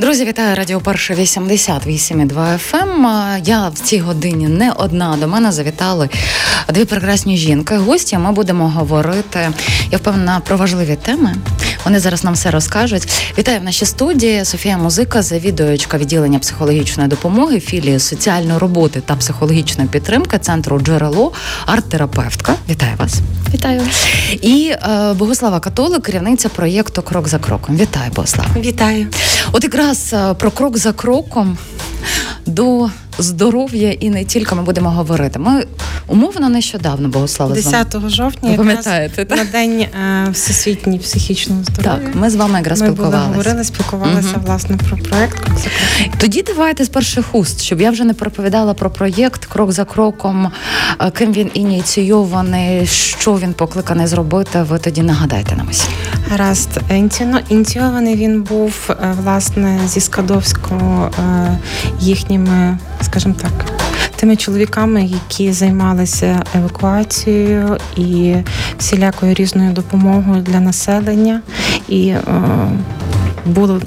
Друзі, вітаю Радіо Перше 88,2 FM. Я в цій годині не одна. До мене завітали дві прекрасні жінки. Гості ми будемо говорити. Я впевнена про важливі теми. Вони зараз нам все розкажуть. Вітаю в нашій студії Софія Музика, завідуючка відділення психологічної допомоги, філії соціальної роботи та психологічної підтримки центру джерело, арт-терапевтка. Вітаю вас. Вітаю і е, Богослава Католик, керівниця проєкту Крок за кроком. Вітаю, Богослава. Вітаю. От якраз е, про крок за кроком до здоров'я і не тільки ми будемо говорити. Ми умовно нещодавно Богослава 10 жовтня, Ви пам'ятаєте так? на день е, всесвітній психічного здоров'я. Так, ми з вами якраз ми спілкувалися. Ми говорили, спілкувалися угу. власне про проект «Крок за кроком». Тоді давайте з перших уст, щоб я вже не проповідала про проєкт крок за кроком, е, ким він ініційований, що він покликаний зробити. Ви тоді нагадайте нам усі. Гаразд, ініційований він був е, власне зі Скадовського е, їхніми, скажімо так. Тими чоловіками, які займалися евакуацією і всілякою різною допомогою для населення, і е, було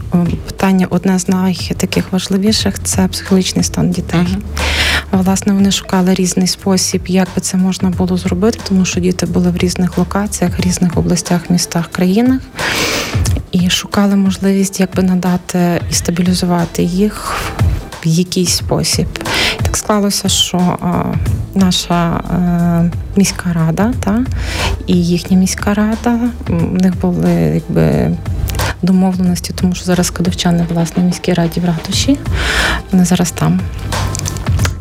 питання одне з найтаких важливіших це психологічний стан дітей. Uh-huh. Власне, вони шукали різний спосіб, як би це можна було зробити, тому що діти були в різних локаціях, різних областях, містах, країнах. І шукали можливість, як би надати і стабілізувати їх в якийсь спосіб. Так склалося, що наша міська рада та і їхня міська рада в них були якби. Домовленості, тому що зараз кадовчани власне в міській раді в ратуші. Вони зараз там.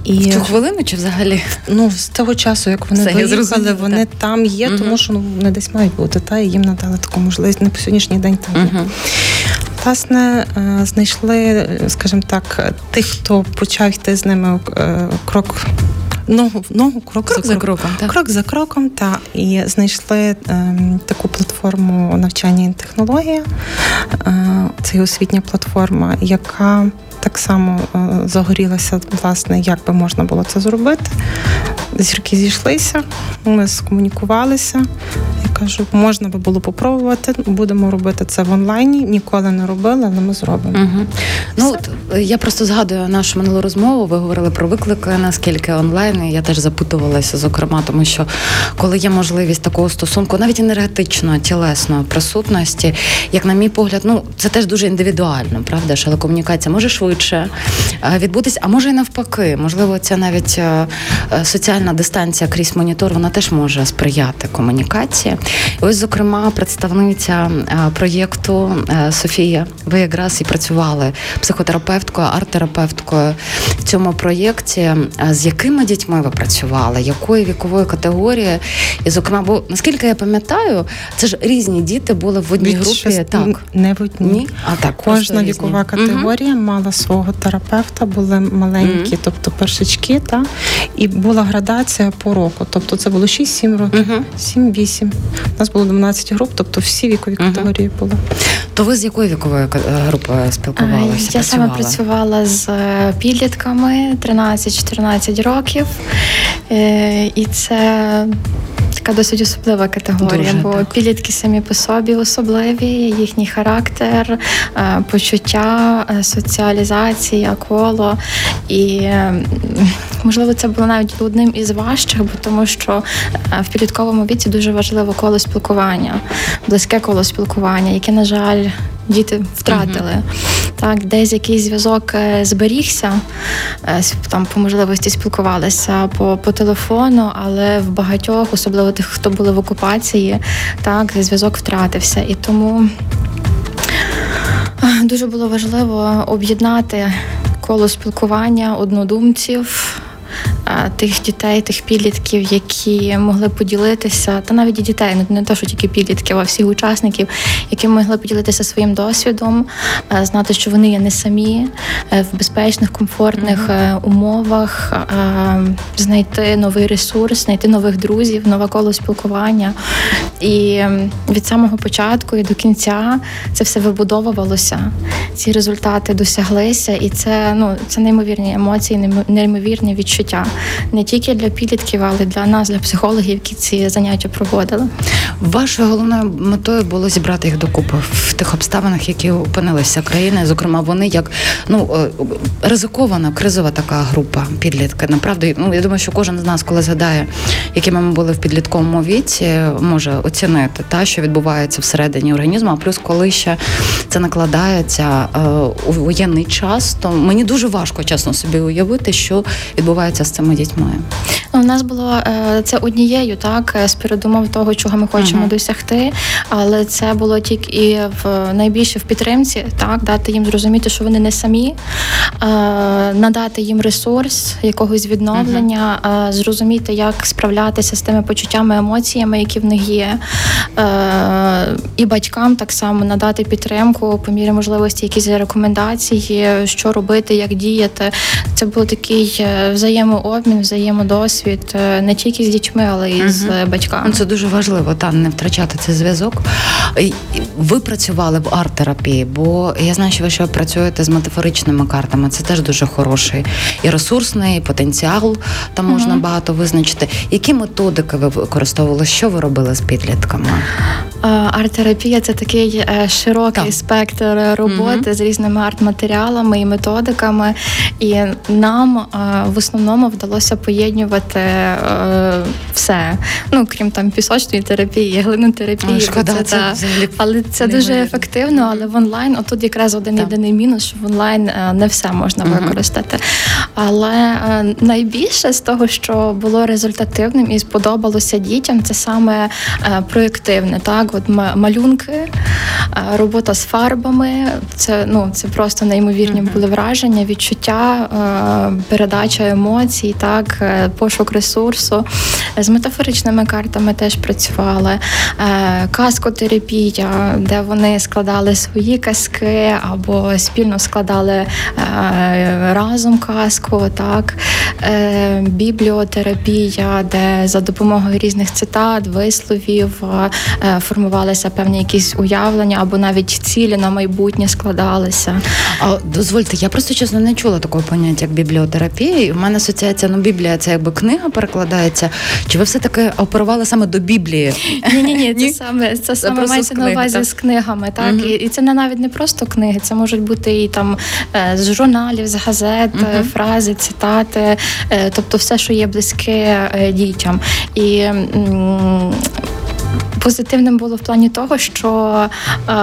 І в цю хвилину чи взагалі? Ну, з того часу, як вони Все, виїхали, вони так. там є, угу. тому що ну, вони десь мають бути, та і їм надали таку можливість. По сьогоднішній день там. Угу. Власне, знайшли, скажімо так, тих, хто почав йти з ними крок. Ногу ногу крок, крок за кроком, кроком так. крок за кроком, та і знайшли ем, таку платформу навчання і технологія. Е, це освітня платформа, яка так само е, загорілася, власне, як би можна було це зробити. Зірки зійшлися, ми скомунікувалися. Кажу, можна би було попробувати. Будемо робити це в онлайні. Ніколи не робили, але ми зробимо. Угу. Ну от я просто згадую нашу минулу розмову. Ви говорили про виклики, наскільки онлайн. і Я теж запитувалася, зокрема, тому що коли є можливість такого стосунку, навіть енергетичної, тілесної присутності, як на мій погляд, ну це теж дуже індивідуально, правда? ж, Але комунікація може швидше відбутися, а може і навпаки, можливо, ця навіть е, е, соціальна дистанція крізь монітор, вона теж може сприяти комунікації. Ось, зокрема, представниця е, проєкту Софія. Ви якраз і працювали психотерапевткою, арт-терапевткою в цьому проєкті. З якими дітьми ви працювали? Якої вікової категорії? І, зокрема, бо наскільки я пам'ятаю, це ж різні діти були в одній групі. Шест... Так, не в одній. Ні? А так кожна вікова категорія угу. мала свого терапевта, були маленькі, угу. тобто першачки, та і була градація по року. Тобто це було 6-7 років, угу. 7-8. У нас було 12 груп, тобто всі вікові категорії були. То ви з якою віковою групою спілкувалися? Я саме працювала з е, підлітками 13-14 років, е, і це така досить особлива категорія, Дуже, бо так. підлітки самі по собі особливі, їхній характер, е, почуття, соціалізація, коло. І можливо, це було навіть одним із важчих, бо тому що в підлітковому віці дуже важливо коло спілкування, близьке коло спілкування, яке, на жаль, діти втратили. Uh-huh. Так, десь якийсь зв'язок е, зберігся, е, там по можливості спілкувалися по по телефону, але в багатьох, особливо тих, хто були в окупації, так зв'язок втратився. І тому дуже було важливо об'єднати коло спілкування однодумців тих дітей, тих підлітків, які могли поділитися, та навіть і дітей, не те, що тільки підлітків, а всіх учасників, які могли поділитися своїм досвідом, знати, що вони є не самі е, в безпечних, комфортних mm-hmm. умовах, знайти новий ресурс, знайти нових друзів, нове коло спілкування. І від самого початку і до кінця це все вибудовувалося. Ці результати досяглися, і це ну це неймовірні емоції, неймовірні відчуття. Не тільки для підлітків, але для нас, для психологів, які ці заняття проводили. Вашою головною метою було зібрати їх докупи в тих обставинах, які опинилися країни. Зокрема, вони як ну е, ризикована кризова така група підлітки. Направду, ну я думаю, що кожен з нас, коли згадає, якими ми були в підлітковому віці, може оцінити та що відбувається всередині організму. А плюс, коли ще це накладається е, у воєнний час, то мені дуже важко чесно собі уявити, що відбувається з цими дітьми. У нас було е, це однією, так з передумов того, чого ми хочемо Мгм. досягти, але це було тільки і в найбільше в підтримці, так дати їм зрозуміти, що вони не самі, е, надати їм ресурс якогось відновлення, е, зрозуміти, як справлятися з тими почуттями, емоціями, які в них є, е, і батькам так само надати підтримку по мірі можливості, якісь рекомендації, що робити, як діяти. Це був такий е, взаємообмін, взаємодосвід е, не тільки з дітьми, але й з е, батьками. Ну, Це дуже важливо, та не втрачати цей зв'язок. Ви працювали в арт-терапії, бо я знаю, що ви ще працюєте з метафоричними картами. Це теж дуже хороший і ресурсний і потенціал. Там можна багато визначити. Які методики ви використовували? Що ви робили з підлітками? Е, Арт-терапія це такий е, широкий Так. спектр роботи з різними арт-матеріалами і методиками. І нам в основному вдалося поєднувати е, все. Ну крім там пісочної терапії, глинотерапії. Ой, шкода, це, це та. але це дуже неймовірно. ефективно. Але в онлайн, отут якраз один Так. єдиний мінус, що в онлайн е, не все можна Мгм. використати. Але е, найбільше з того, що було результативним і сподобалося дітям, це саме е, проєктивне. Так, от ма- малюнки, е, робота з фарбами. Це ну це просто неймовірні були враження, відчуття, е, передача емоцій, так, е, пошук ресурсу. З метафоричними картами теж працювали. Е, Каскотерапія, де вони складали свої казки або спільно складали е, разом казку, так. Е, Бібліотерапія, де за допомогою різних цитат, висловів формувалися певні якісь уявлення або навіть цілі на майбутнє складалися. А дозвольте, я просто чесно не чула такого поняття, як бібліотерапія. В мене асоціація, ну біблія це якби книга перекладається. Чи ви все таки оперували саме до Біблії? Ні, ні, ні, це саме це саме мається на увазі так? з книгами, так Мгм. і, і це не навіть не просто книги, це можуть бути і там е, з журналів, з газет, Мгм. фрази, цитати, е, тобто все, що є близьке дітям. І м, Позитивним було в плані того, що е,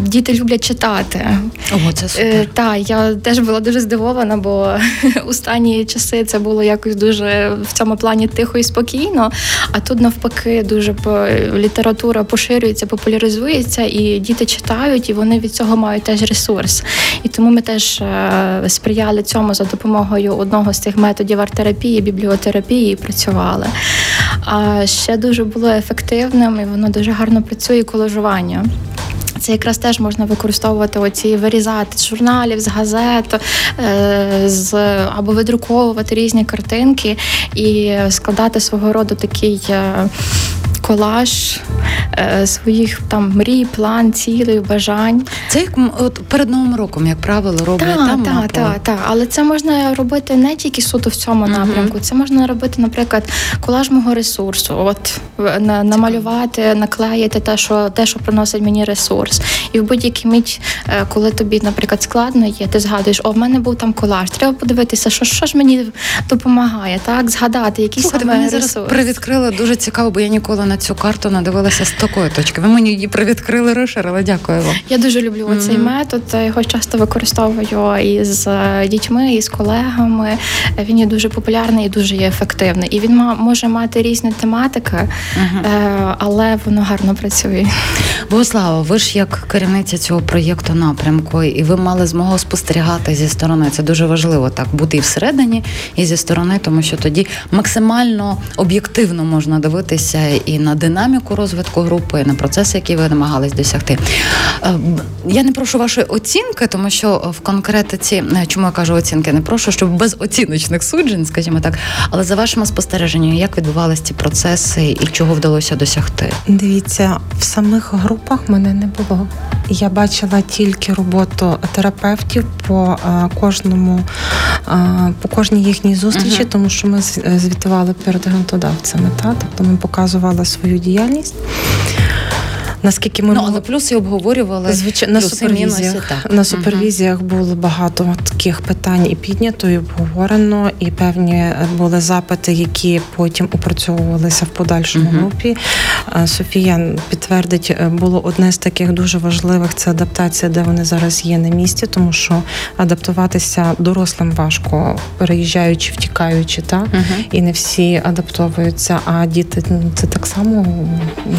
діти люблять читати. О, це Е, та я теж була дуже здивована, бо останні часи це було якось дуже в цьому плані тихо і спокійно. А тут навпаки дуже по- література поширюється, популяризується, і діти читають, і вони від цього мають теж ресурс. І тому ми теж е, сприяли цьому за допомогою одного з цих методів арт-терапії, бібліотерапії і працювали. А ще дуже було ефективним, і воно дуже гарно працює колажування. Це якраз теж можна використовувати оці вирізати з журналів, з газет, е, з або видруковувати різні картинки і складати свого роду такий. Колаж е, своїх там мрій, план, цілей, бажань. Це як от перед новим роком, як правило, роблять Так, там так, так, так. Але це можна робити не тільки суто в цьому Мгм. напрямку. Це можна робити, наприклад, колаж мого ресурсу. От на, намалювати, наклеїти те, що те, що приносить мені ресурс. І в будь-який мить, е, коли тобі, наприклад, складно є, ти згадуєш, о, в мене був там колаж. Треба подивитися, що, що ж мені допомагає, так згадати, який Слухайте, саме мені зараз ресурс. привідкрили дуже цікаво, бо я ніколи на цю карту не дивилася з такої точки. Ви мені її привідкрили, розширили. Дякую вам. Я дуже люблю цей метод. Його часто використовую і з е, дітьми, і з колегами. Він є дуже популярний і дуже є ефективний. І він може мати різні тематики, е, але воно гарно працює. Богослава, ви ж як керівниця цього проєкту напрямку, і ви мали змогу спостерігати зі сторони. Це дуже важливо так бути і всередині, і зі сторони, тому що тоді максимально об'єктивно можна дивитися і на динаміку розвитку групи, на процеси, які ви намагались досягти. Е, Я не прошу вашої оцінки, тому що в конкретиці, е, чому я кажу оцінки, не прошу, щоб без оціночних суджень, скажімо так, але за вашими спостереженнями, як відбувалися ці процеси і чого вдалося досягти? Дивіться, в самих групах мене не було. Я бачила тільки роботу терапевтів по е, кожному по кожній їхній зустрічі, uh-huh. тому що ми звітували перед грантодавцями. Та? Тобто ми показували свою діяльність. Наскільки ми ну, але плюс і обговорювали звичайно на супервізіях. Так. На супервізіях uh-huh. було багато таких питань і піднято, і обговорено, і певні були запити, які потім опрацьовувалися в подальшому uh-huh. групі. Софія підтвердить, е, було одне з таких дуже важливих це адаптація, де вони зараз є на місці, тому що адаптуватися дорослим важко, переїжджаючи, втікаючи, та uh-huh. і не всі адаптовуються. А діти ну, це так само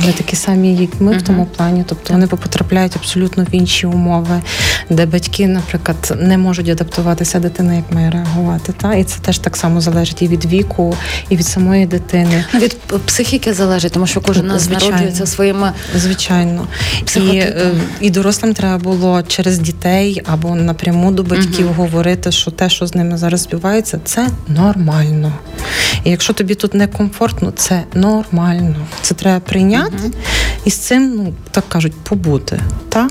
не такі самі, як ми цьому плані, тобто вони потрапляють абсолютно в інші умови, де батьки, наприклад, не можуть адаптуватися дитина, як має реагувати. Та і це теж так само залежить і від віку, і від самої дитини. Ну, від психіки залежить, тому що кожен нас народжується своїми звичайно. І, е, і дорослим треба було через дітей або напряму до батьків угу. говорити, що те, що з ними зараз відбувається, це нормально. І якщо тобі тут не комфортно, це нормально. Це треба прийняти угу. і з цим ну так кажуть, побути. Та?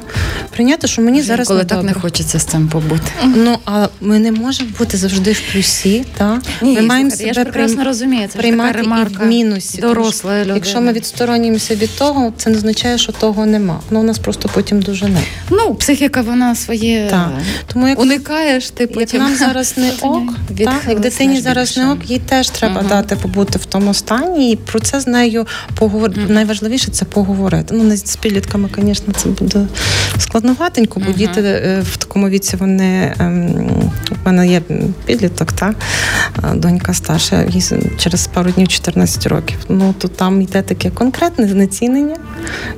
Прийняти, що мені зараз коли не так добре. не хочеться з цим побути. Ну а ми не можемо бути завжди в плюсі. Та? Ні, ми маємо себе я ж прекрасно прийм... розумію. Це приймати і в мінусі. Дорослої людини. Якщо ми відсторонюємося від того, це не означає, що того нема. Воно у нас просто потім дуже не. Ну, психіка, вона своє так. Тому як уникаєш, ти потім як нам зараз не ок, так, як дитині зараз не ок, їй теж треба угу. дати побути в тому стані, і про це з нею поговорити. Угу. Найважливіше це поговорити. Ну не з підлітками, звісно, це буде складноватенько, бо uh-huh. діти е, в такому віці вони ем, в мене є підліток, та донька старша, їй через пару днів 14 років. Ну то там йде таке конкретне знецінення.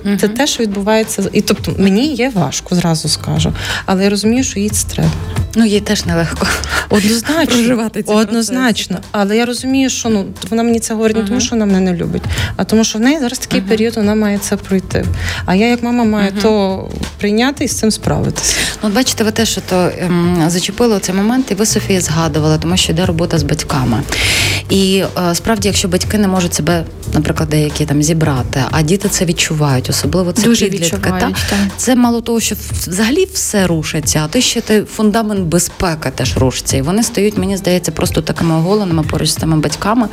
Uh-huh. Це те, що відбувається, і тобто мені є важко, зразу скажу, але я розумію, що їй це треба. Ну їй теж нелегко однозначно проживати ці однозначно. Процеси. Але я розумію, що ну вона мені це говорить uh-huh. не тому, що вона мене не любить, а тому, що в неї зараз такий період вона має це пройти. А я, як мама, маю uh-huh. то прийняти і з цим справитися. Ну, бачите, ви те, що то ем, зачепили цей момент, і ви Софія згадували, тому що йде робота з батьками. І е, справді, якщо батьки не можуть себе, наприклад, деякі там зібрати, а діти це відчувають, особливо це Дуже підлітки. Та? Це мало того, що взагалі все рушиться, а то ще ти фундамент безпеки теж рушиться. І вони стають, мені здається, просто такими оголеними поруч з тими батьками.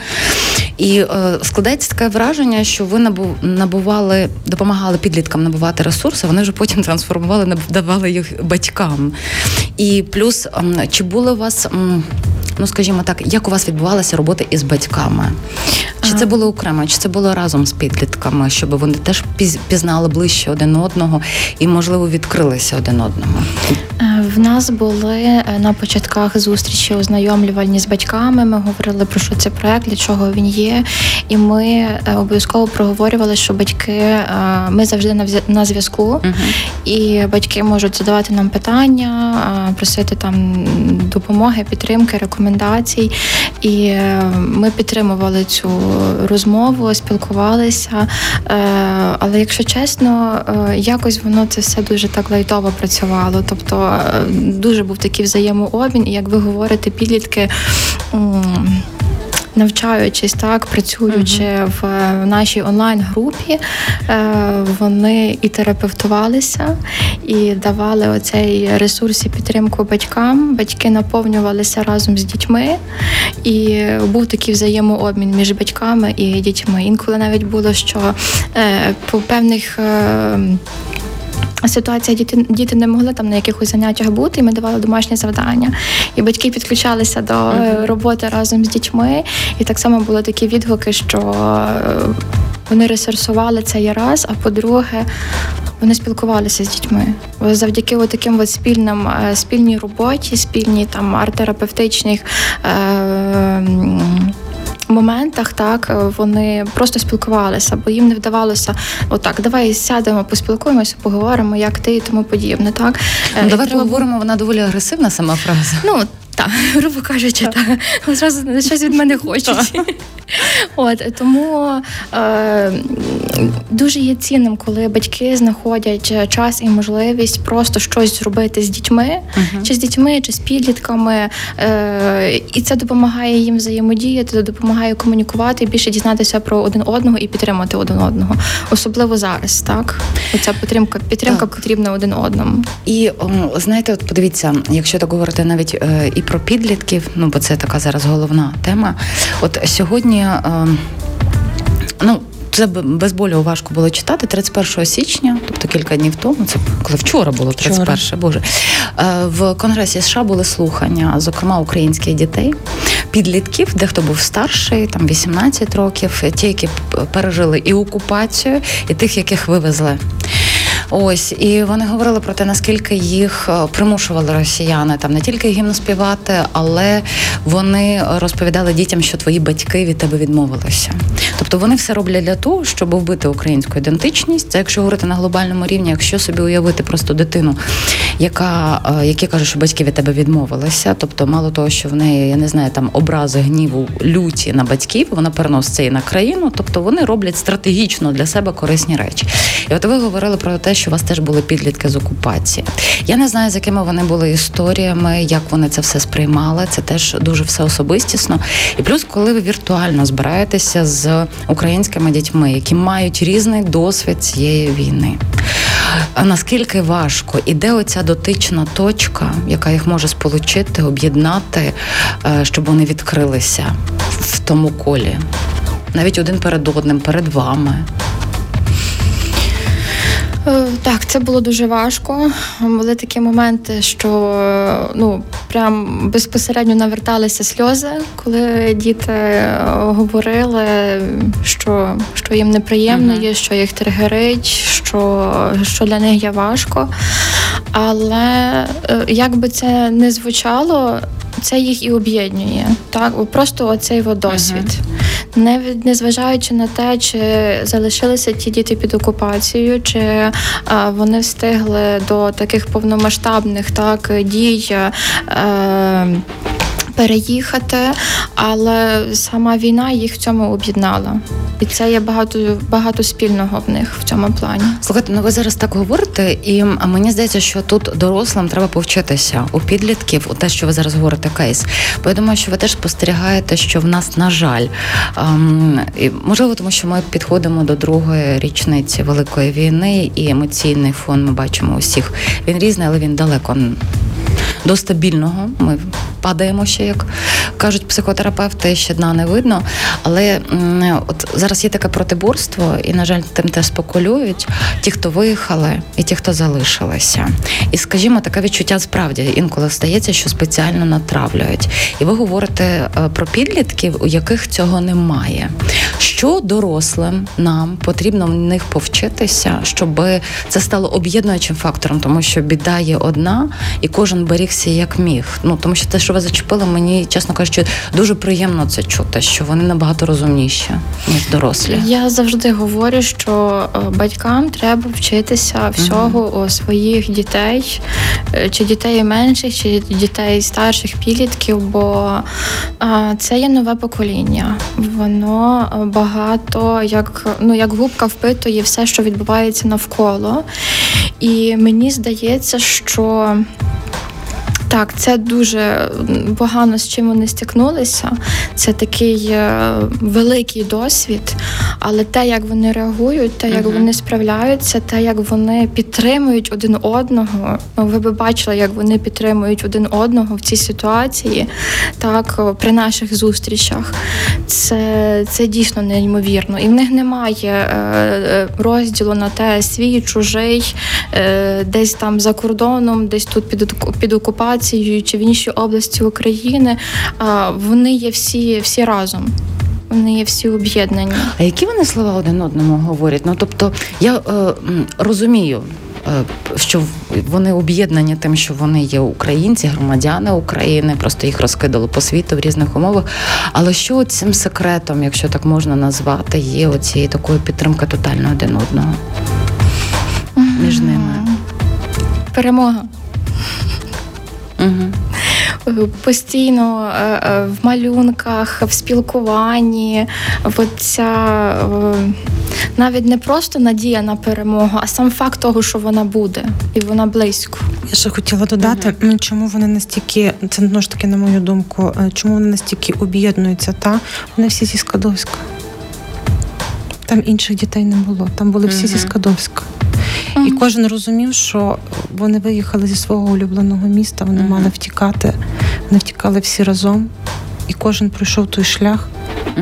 І е, складається таке враження, що ви набували, допомагали підліткам набувати ресурси, вони вже потім трансформували, давали їх батькам. І плюс, чи були у вас, ну скажімо так, як у вас відбувалася робота із батьками? Чи це було окремо, чи це було разом з підлітками, щоб вони теж пізнали ближче один одного і, можливо, відкрилися один одному? Е, в нас були е, на початках зустрічі ознайомлювальні з батьками. Ми говорили про що це проект, для чого він є. І ми е, обов'язково проговорювали, що батьки ми завжди на зв'язку, uh-huh. і батьки можуть задавати нам питання, просити там допомоги, підтримки, рекомендацій. І ми підтримували цю розмову, спілкувалися. Але якщо чесно, якось воно це все дуже так лайтово працювало. Тобто дуже був такий взаємообмін, і як ви говорите, підлітки. Навчаючись так, працюючи uh-huh. в нашій онлайн-групі, е, вони і терапевтувалися, і давали оцей ресурс і підтримку батькам. Батьки наповнювалися разом з дітьми, і був такий взаємообмін між батьками і дітьми. Інколи навіть було, що е, по певних Ситуація діти діти не могли там на якихось заняттях бути, і ми давали домашні завдання. І батьки підключалися до uh-huh. роботи разом з дітьми. І так само були такі відгуки, що е, вони ресурсували цей раз. А по-друге, вони спілкувалися з дітьми. Завдяки таким от спільним е, спільній роботі, спільній там арт-терапевтичних. Е- моментах так е, вони просто спілкувалися, бо їм не вдавалося отак. Давай сядемо, поспілкуємося, поговоримо, як ти і тому подібне. Так ну, давай поговоримо. Вона доволі агресивна сама фраза. Ну так, грубо кажучи, так. Зразу щось від мене хочуть. От Тому е, дуже є цінним, коли батьки знаходять час і можливість просто щось зробити з дітьми, uh-huh. чи з дітьми, чи з підлітками. Е, І це допомагає їм взаємодіяти, допомагає комунікувати, більше дізнатися про один одного і підтримати один одного. Особливо зараз, так? Оця підтримка підтримка так. потрібна один одному. І знаєте, от подивіться, якщо так говорити навіть е, і про підлітків, ну бо це така зараз головна тема. От сьогодні. Е, ну, це безболіво важко було читати 31 січня, тобто кілька днів тому. Це коли вчора було 31, вчора. боже е, в конгресі США були слухання, зокрема українських дітей, підлітків, дехто був старший, там 18 років, ті, які пережили і окупацію, і тих, яких вивезли. Ось і вони говорили про те, наскільки їх е, примушували росіяни там не тільки гімн співати, але вони розповідали дітям, що твої батьки від тебе відмовилися. Тобто вони все роблять для того, щоб вбити українську ідентичність. Це якщо говорити на глобальному рівні, якщо собі уявити просто дитину, яка е, які каже, що батьки від тебе відмовилися. Тобто, мало того, що в неї я не знаю, там образи гніву люті на батьків, вона переносить це і на країну. Тобто вони роблять стратегічно для себе корисні речі. І от ви говорили про те, що у вас теж були підлітки з окупації. Я не знаю, з якими вони були історіями, як вони це все сприймали. Це теж дуже все особистісно. І плюс, коли ви віртуально збираєтеся з українськими дітьми, які мають різний досвід цієї війни. А наскільки важко і де оця дотична точка, яка їх може сполучити, об'єднати, е, щоб вони відкрилися в тому колі, навіть один перед одним, перед вами. Е, так, це було дуже важко. Були такі моменти, що ну прям безпосередньо наверталися сльози, коли діти е, говорили, що що їм неприємно є, що їх тригерить, що, що для них є важко. Але е, як би це не звучало, це їх і об'єднує. Так, просто оцей досвід. Uh-huh. Не незважаючи на те, чи залишилися ті діти під окупацією, чи вони встигли до таких повномасштабних так дій. А, переїхати, але сама війна їх в цьому об'єднала. І це є багато багато спільного в них в цьому плані. Слухайте, ну ви зараз так говорите, і мені здається, що тут дорослим треба повчитися у підлітків, у те, що ви зараз говорите, кейс. Бо я думаю, що ви теж спостерігаєте, що в нас, на жаль, ем, можливо, тому що ми підходимо до другої річниці великої війни, і емоційний фон ми бачимо усіх. Він різний, але він далеко до стабільного. Ми падаємо ще, як кажуть психотерапевти, ще дна не видно. Але от зараз є таке протиборство, і, на жаль, тим теж спокулюють ті, хто виїхали, і ті, хто залишилися. І, скажімо, таке відчуття справді інколи стається, що спеціально натравлюють. І ви говорите е, про підлітків, у яких цього немає. Що дорослим нам потрібно в них повчитися, щоб це стало об'єднуючим фактором, тому що біда є одна, і кожен берігся як міг. Ну тому що те, що ви зачепили, мені чесно кажучи, дуже приємно це чути, що вони набагато розумніші ніж дорослі. Я завжди говорю, що е, батькам треба вчитися всього uh у своїх дітей, е, чи дітей менших, чи дітей старших підлітків, бо це є нове покоління. Воно багато як ну як губка впитує все, що відбувається навколо. І мені здається, що так, це дуже погано з чим вони стикнулися. Це такий е, великий досвід, але те, як вони реагують, те, як uh-huh. вони справляються, те, як вони підтримують один одного. Ну, ви би бачили, як вони підтримують один одного в цій ситуації, так при наших зустрічах. Це це дійсно неймовірно. І в них немає е, е, розділу на те, свій, чужий, десь там за кордоном, десь тут під під окупацією окупацією чи в іншій області України, вони є всі, всі разом. Вони є всі об'єднані. А які вони слова один одному говорять? Ну тобто я е, розумію, е, що вони об'єднані тим, що вони є українці, громадяни України, просто їх розкидали по світу в різних умовах. Але що цим секретом, якщо так можна назвати, є оцієї такої підтримки тотально один одного між ними? Перемога. Угу. Постійно е, е, в малюнках, в спілкуванні, оця навіть не просто надія на перемогу, а сам факт того, що вона буде, і вона близько. Я ще хотіла додати, угу. чому вони настільки, це знову ж таки, на мою думку, чому вони настільки об'єднуються, та вони всі зі Скадовська. Там інших дітей не було, там були всі угу. зі Скадовська. Uh-huh. І кожен розумів, що вони виїхали зі свого улюбленого міста, вони mm-hmm. мали втікати не втікали всі разом, і кожен пройшов той шлях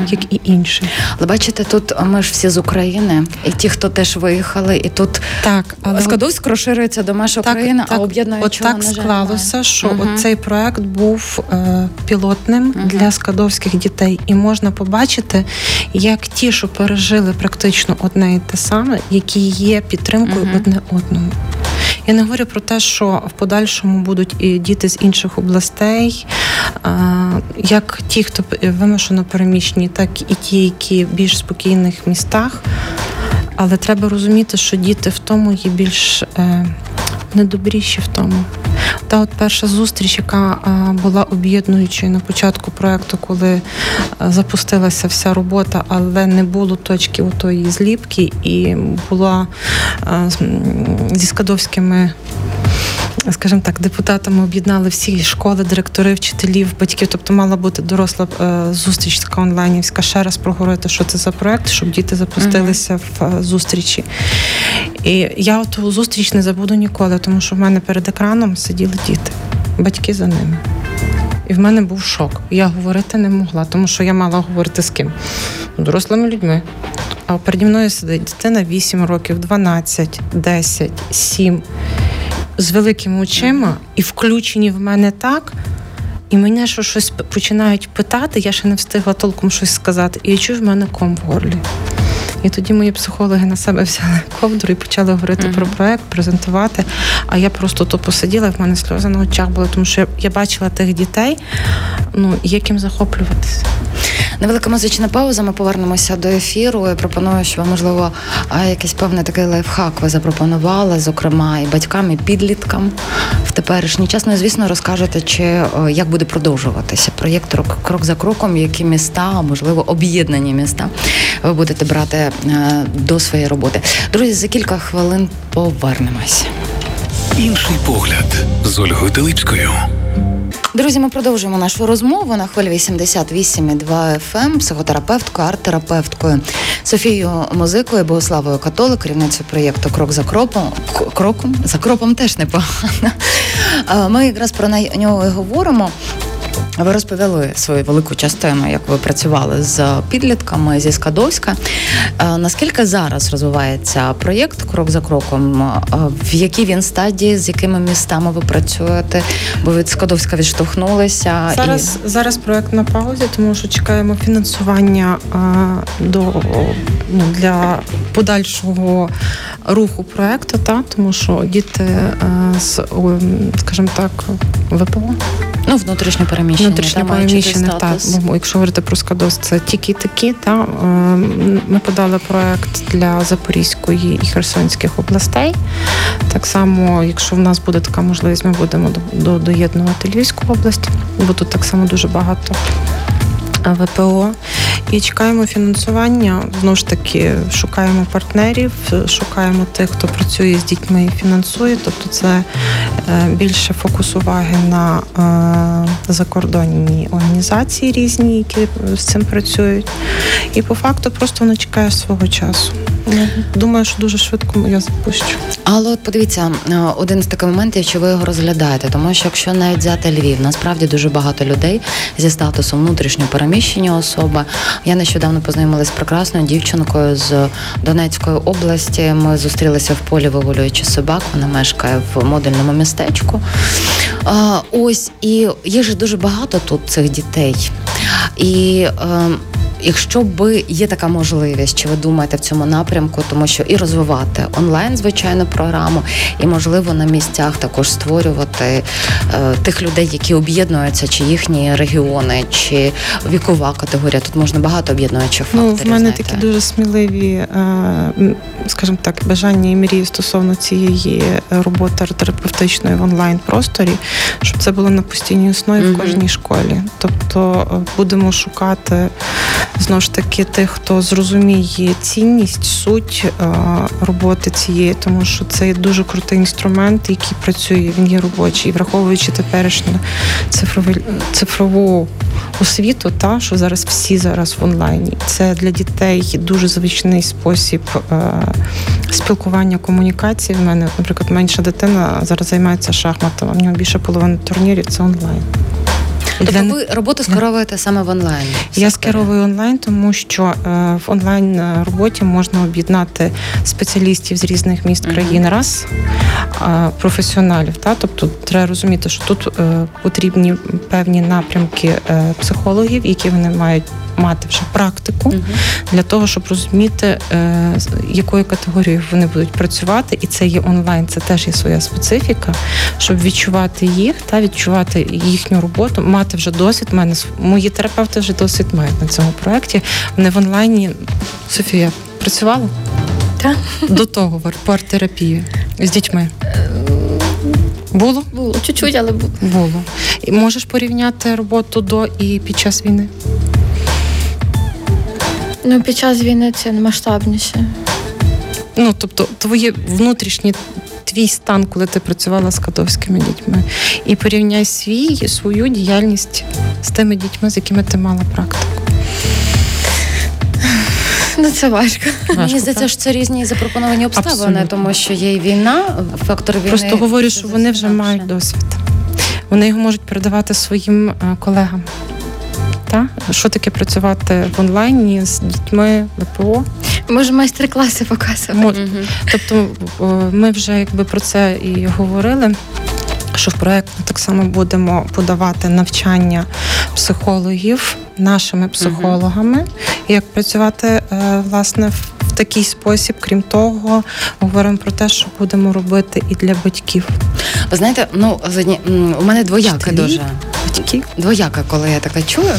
як і інші. Але бачите, тут ми ж всі з України, і ті, хто теж виїхали, і тут так, але Скадовськ розширюється до меж України, так, а об'єднуючого, От так склалося, що uh цей проект був е, пілотним uh для скадовських дітей, і можна побачити, як ті, що пережили практично одне і те саме, які є підтримкою uh одне одному. Я не говорю про те, що в подальшому будуть і діти з інших областей, як ті, хто вимушено переміщені, так і ті, які в більш спокійних містах. Але треба розуміти, що діти в тому є більш е, недобріші в тому. Та от перша зустріч, яка була об'єднуючою на початку проекту, коли запустилася вся робота, але не було точки у тої зліпки, і була зі скадовськими скажімо так, депутатами об'єднали всі школи, директори, вчителів, батьків. Тобто мала бути доросла е, зустріч така онлайнівська. Ще раз проговорити, що це за проект, щоб діти запустилися uh-huh. в е, зустрічі. І я ту зустріч не забуду ніколи, тому що в мене перед екраном сиділи діти, батьки за ними. І в мене був шок. Я говорити не могла, тому що я мала говорити з ким? Дорослими людьми. А переді мною сидить дитина 8 років, 12, 10, 7 з великими очима і включені в мене так. І мене що щось починають питати, я ще не встигла толком щось сказати. І я чую в мене ком в горлі. І тоді мої психологи на себе взяли ковдру і почали говорити uh-huh. про проект, презентувати. А я просто то посиділа, в мене сльози на очах були, тому що я бачила тих дітей, ну яким захоплюватися. Невелика музична пауза. Ми повернемося до ефіру. Я Пропоную, що можливо якийсь певний такий лайфхак ви запропонували, зокрема і батькам, і підліткам в теперішній час. Ну звісно, розкажете, чи як буде продовжуватися проєкт крок за кроком, які міста, можливо, об'єднані міста, ви будете брати е, до своєї роботи. Друзі, за кілька хвилин повернемось. Інший погляд з Ольгою Телипською. Друзі, ми продовжуємо нашу розмову на хвилі 88,2 FM, психотерапевткою, арт-терапевткою Софією Музикою, Богославою Католик, керівницею проєкту Крок за кропом. Кроком за кропом теж непогано. Ми якраз про нього і говоримо. Ви розповіли свою велику частину, як ви працювали з підлітками зі Скадовська. Е, наскільки зараз розвивається проєкт крок за кроком? Е, в якій він стадії, з якими містами ви працюєте? Бо від Скадовська відштовхнулися зараз. І... Зараз проєкт на паузі, тому що чекаємо фінансування е, до ну, для подальшого руху проєкту, та тому що діти з скажімо так, ВПО. Ну, внутрішньо переміщення. Внутрішньо переміщених, так. Бо якщо говорити про Скадос, це тільки такі. Та ем, Ми подали проект для Запорізької і Херсонських областей. Так само, якщо в нас буде така можливість, ми будемо доєднувати Львівську область, бо тут так само дуже багато ВПО і чекаємо фінансування. Знову ж таки, шукаємо партнерів, шукаємо тих, хто працює з дітьми і фінансує. Тобто, це е, більше фокус уваги на е, закордонні організації різні, які з цим працюють. І по факту просто вона чекає свого часу. Думаю, що дуже швидко я запущу. Але от подивіться, е, один з таких моментів, що ви його розглядаєте, тому що якщо навіть взяти Львів, насправді дуже багато людей зі статусом внутрішньо переміщення особи. Я нещодавно познайомилася з прекрасною дівчинкою з Донецької області. Ми зустрілися в полі, вигулюючи собак. Вона мешкає в модульному містечку. Ось і є ж дуже багато тут цих дітей. І ем, Якщо би є така можливість, чи ви думаєте в цьому напрямку, тому що і розвивати онлайн, звичайно, програму, і можливо на місцях також створювати е, тих людей, які об'єднуються, чи їхні регіони, чи вікова категорія. Тут можна багато об'єднуючих факторів. Ну, в мене знаєте. такі дуже сміливі, е, скажімо так, бажання і мрії стосовно цієї роботи терапевтичної в онлайн просторі, щоб це було на постійній основі mm-hmm. в кожній школі. Тобто е, будемо шукати знову ж таки тих, хто зрозуміє цінність, суть е, роботи цієї, тому що це дуже крутий інструмент, який працює, він є робочий, враховуючи теперішню цифрову цифрову освіту, та що зараз всі зараз в онлайні. Це для дітей дуже звичний спосіб е, спілкування, комунікації. В мене, наприклад, менша дитина зараз займається шахматом, а в нього більше половини турнірів це онлайн. Тобто Для... ви роботу скеровуєте саме в онлайн? Я скеровую онлайн, тому що е, в онлайн е, роботі можна об'єднати спеціалістів з різних міст країни, раз професіоналів. Та тобто треба розуміти, що тут потрібні певні напрямки психологів, які вони мають мати вже практику uh для того, щоб розуміти, е, якою категорією вони будуть працювати, і це є онлайн, це теж є своя специфіка, щоб відчувати їх та відчувати їхню роботу, мати вже досвід. Мене мої терапевти вже досвід мають на цьому проєкті. Вони в онлайні Софія працювала Так. до того в арт-терапії з дітьми. Було? Було чуть-чуть, але було. Було. І можеш порівняти роботу до і під час війни? Ну, під час війни це масштабніше. Ну, тобто, твоє внутрішнє твій стан, коли ти працювала з катовськими дітьми, і порівняй свій свою діяльність з тими дітьми, з якими ти мала практику. Ну, це важко. важко Мені здається, що це різні запропоновані обставини, Абсолютно. тому що є і війна, фактор війни. Просто говорю, що вони вже мають досвід. Вони його можуть передавати своїм е, колегам. Та? Що таке працювати в онлайні з дітьми ВПО? Може, майстер-класи показувати. Угу. Тобто ми вже якби про це і говорили. Що в проєкт ми так само будемо подавати навчання психологів нашими психологами, як працювати е, власне в такий спосіб. Крім того, говоримо про те, що будемо робити і для батьків. Ви знаєте, ну у мене двояке дуже батьків. Двояка, коли я таке чую.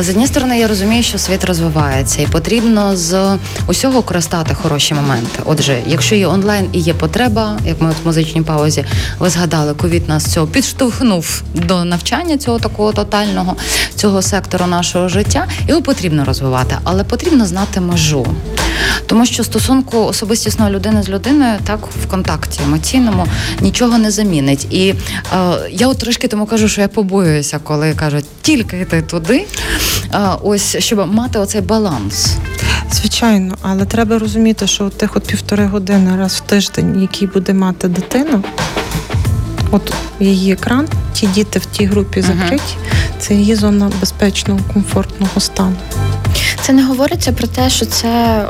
З однієї сторони, я розумію, що світ розвивається, і потрібно з усього користати хороші моменти. Отже, якщо є онлайн і є потреба, як ми в музичній паузі, ви згадали, ковід нас цього підштовхнув до навчання цього такого тотального цього сектору нашого життя, його потрібно розвивати, але потрібно знати межу. Тому що стосунку особистісної людини з людиною так в контакті емоційному нічого не замінить. І е, я от трошки тому кажу, що я побоююся, коли кажуть, тільки йти туди, ось щоб мати оцей баланс. Звичайно, але треба розуміти, що тих от півтори години раз в тиждень, який буде мати дитину, от її екран, ті діти в тій групі закриті, uh-huh. це її зона безпечного, комфортного стану. Це не говориться про те, що це.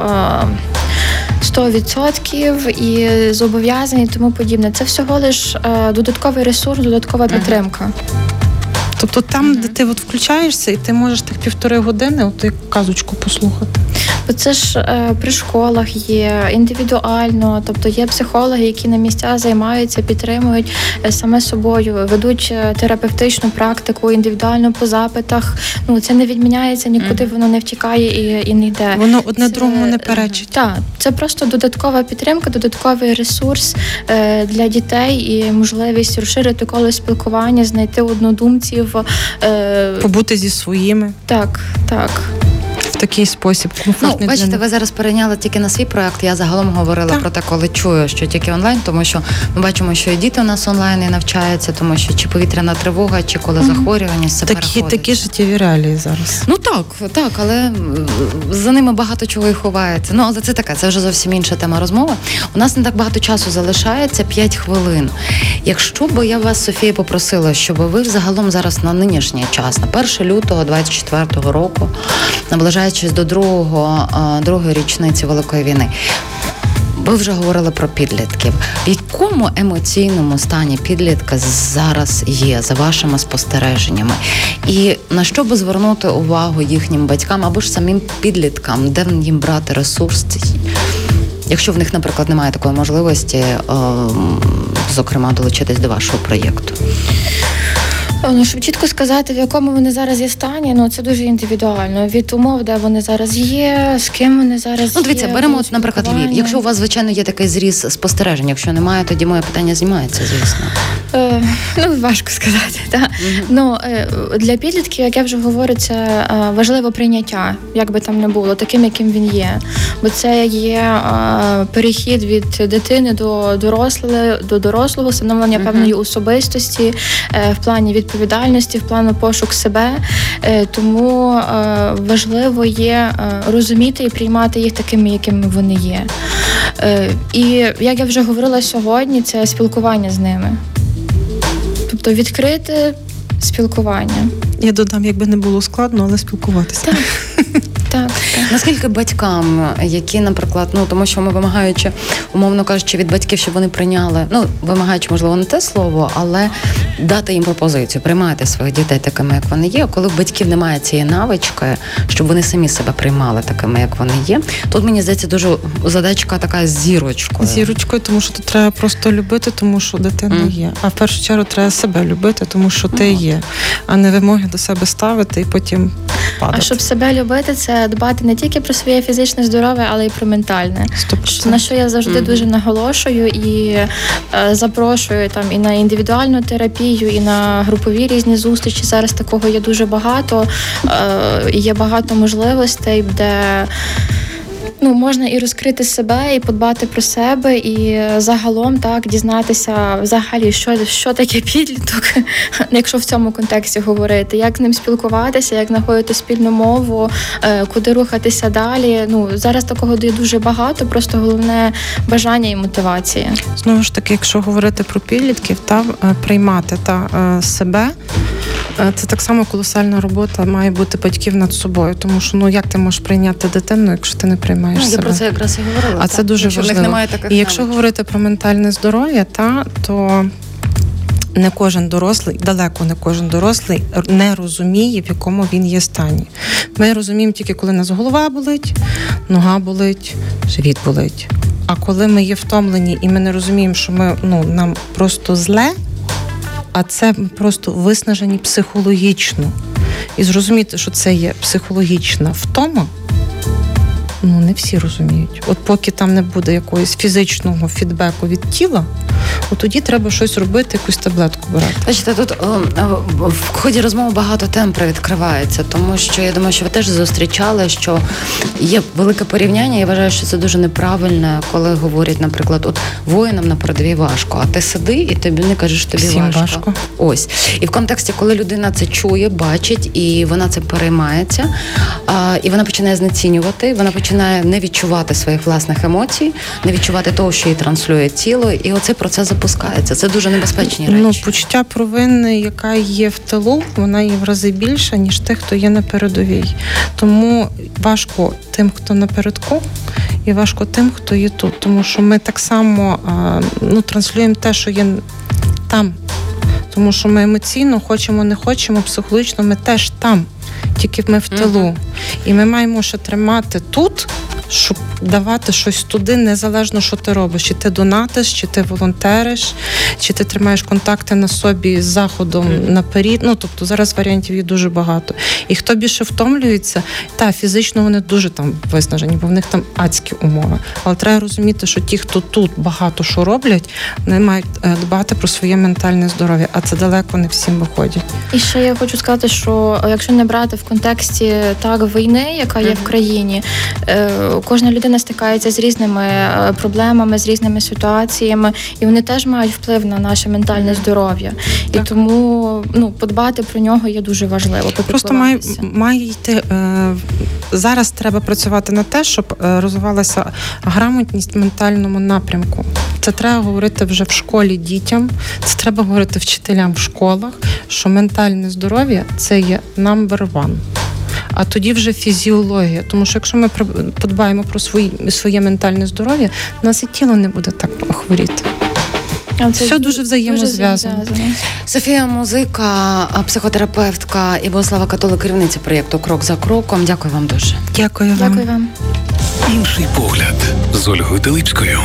100% і зобов'язані і тому подібне. Це всього лиш е, додатковий ресурс, додаткова підтримка. Тобто там, де ти от включаєшся, і ти можеш тих півтори години от як казочку послухати. Бо це ж е, при школах є індивідуально, тобто є психологи, які на місцях займаються, підтримують е, саме собою, ведуть е, терапевтичну практику індивідуально по запитах. Ну це не відміняється нікуди, воно не втікає і і не йде. Воно одне це, другому не перечить. Так, це просто додаткова підтримка, додатковий ресурс е, для дітей і можливість розширити коло спілкування, знайти однодумців, е, побути зі своїми. Так, так такий спосіб. Ну, бачите, ви зараз перейняли тільки на свій проект. Я загалом говорила так. про те, коли чую, що тільки онлайн, тому що ми бачимо, що і діти у нас онлайн і навчаються, тому що чи повітряна тривога, чи коли захворюваність це такі, переходить. такі життєві реалії зараз. Ну так, так, але за ними багато чого і ховається. Ну але це таке, це вже зовсім інша тема розмови. У нас не так багато часу залишається 5 хвилин. Якщо би я вас, Софія, попросила, щоб ви взагалом зараз на нинішній час, на 1 лютого 24 року, наближається повертаючись до другого другої річниці великої війни. Ви вже говорили про підлітків. В якому емоційному стані підлітка зараз є за вашими спостереженнями? І на що би звернути увагу їхнім батькам або ж самим підліткам, де їм брати ресурс? Якщо в них, наприклад, немає такої можливості, зокрема, долучитись до вашого проєкту? Ну, щоб чітко сказати, в якому вони зараз є стані, ну це дуже індивідуально. Від умов, де вони зараз є, з ким вони зараз Ну, дивіться, є, беремо, от, наприклад, Львів. Якщо у вас, звичайно, є такий зріз спостережень, якщо немає, тоді моє питання знімається, звісно. Е, Ну, важко сказати. Так? Угу. Ну, е, Для підлітків, як я вже говорю, це е, важливе прийняття, як би там не було, таким, яким він є. Бо це є е, перехід від дитини до дорослого, до дорослого, становлення угу. певної особистості в плані від відповідальності, в плану пошук себе. Е, тому е, важливо є е, розуміти і приймати їх такими, якими вони є. І як я вже говорила сьогодні, це спілкування з ними. Тобто відкрити спілкування. Я додам, якби не було складно, але спілкуватися. Так. Так, наскільки батькам, які, наприклад, ну тому що ми вимагаючи, умовно кажучи, від батьків, щоб вони прийняли, ну вимагаючи, можливо, не те слово, але дати їм пропозицію, приймати своїх дітей такими, як вони є. Коли в батьків немає цієї навички, щоб вони самі себе приймали такими, як вони є. Тут мені здається дуже задачка така з зірочкою. Зірочкою, тому що тут треба просто любити, тому що дитина mm. є. А в першу чергу треба себе любити, тому що ти mm. є, а не вимоги до себе ставити і потім падати. А щоб себе любити, це дбати не тільки про своє фізичне здоров'я, але й про ментальне. 100%. На що я завжди mm-hmm. дуже наголошую і е, запрошую там і на індивідуальну терапію, і на групові різні зустрічі. Зараз такого є дуже багато. Е, Є багато можливостей, де ну можна і розкрити себе, і подбати про себе, і загалом так дізнатися взагалі, що що таке підліток, якщо в цьому контексті говорити, як з ним спілкуватися, як знаходити спільну мову, е, куди рухатися далі. Ну зараз такого є дуже багато, просто головне бажання і мотивація. Знову ж таки, якщо говорити про підлітків, та е, приймати та е, себе. Це так само колосальна робота має бути батьків над собою, тому що ну як ти можеш прийняти дитину, якщо ти не приймаєш ну, себе? Я про це якраз і говорила. А так? це дуже якщо важливо. немає таких і якщо говорити про ментальне здоров'я, та то. Не кожен дорослий, далеко не кожен дорослий не розуміє, в якому він є стані. Ми розуміємо тільки, коли нас голова болить, нога болить, живіт болить. А коли ми є втомлені і ми не розуміємо, що ми ну нам просто зле, а це просто виснажені психологічно. І зрозуміти, що це є психологічна втома. Ну, не всі розуміють. От поки там не буде якогось фізичного фідбеку від тіла, от тоді треба щось робити, якусь таблетку брати. Бачите, тут в ході розмови багато тем відкривається, тому що я думаю, що ви теж зустрічали, що є велике порівняння. Я вважаю, що це дуже неправильно, коли говорять, наприклад, от воїнам на передовій важко, а ти сиди і тобі не кажеш, тобі Всім важко. важко. Ось і в контексті, коли людина це чує, бачить і вона це переймається, а, і вона починає знецінювати, вона починає не відчувати своїх власних емоцій, не відчувати того, що їй транслює тіло, і оцей процес запускається. Це дуже небезпечні ну, речі. Ну, почуття провини, яка є в тилу, вона є в рази більша, ніж тих, хто є на передовій. Тому важко тим, хто напередку, і важко тим, хто є тут. Тому що ми так само ну, транслюємо те, що є там. Тому що ми емоційно хочемо, не хочемо, психологічно ми теж там, тільки ми в тилу. І ми маємо ще тримати тут щоб давати щось туди, незалежно, що ти робиш. Чи ти донатиш, чи ти волонтериш, чи ти тримаєш контакти на собі з заходом mm. наперед. Ну тобто зараз варіантів є дуже багато. І хто більше втомлюється, та фізично вони дуже там виснажені, бо в них там адські умови. Але треба розуміти, що ті, хто тут багато що роблять, вони мають е, дбати про своє ментальне здоров'я, а це далеко не всім виходять. І ще я хочу сказати, що якщо не брати в контексті так війни, яка є в країні. Кожна людина стикається з різними е, проблемами, з різними ситуаціями, і вони теж мають вплив на наше ментальне здоров'я. І тому ну подбати про нього є дуже важливо. Просто має має йти е, зараз. Треба працювати на те, щоб е, розвивалася грамотність в ментальному напрямку. Це треба говорити вже в школі дітям. Це треба говорити вчителям в школах, що ментальне здоров'я це є number one а тоді вже фізіологія. Тому що якщо ми подбаємо про свої, своє ментальне здоров'я, у нас і тіло не буде так хворіти. Це Все дуже взаємозв'язано. Софія, музика, психотерапевтка і Богослава Католик, керівниця проєкту Крок за кроком. Дякую вам дуже. Дякую вам. Дякую вам. Інший погляд з Ольгою Телипською.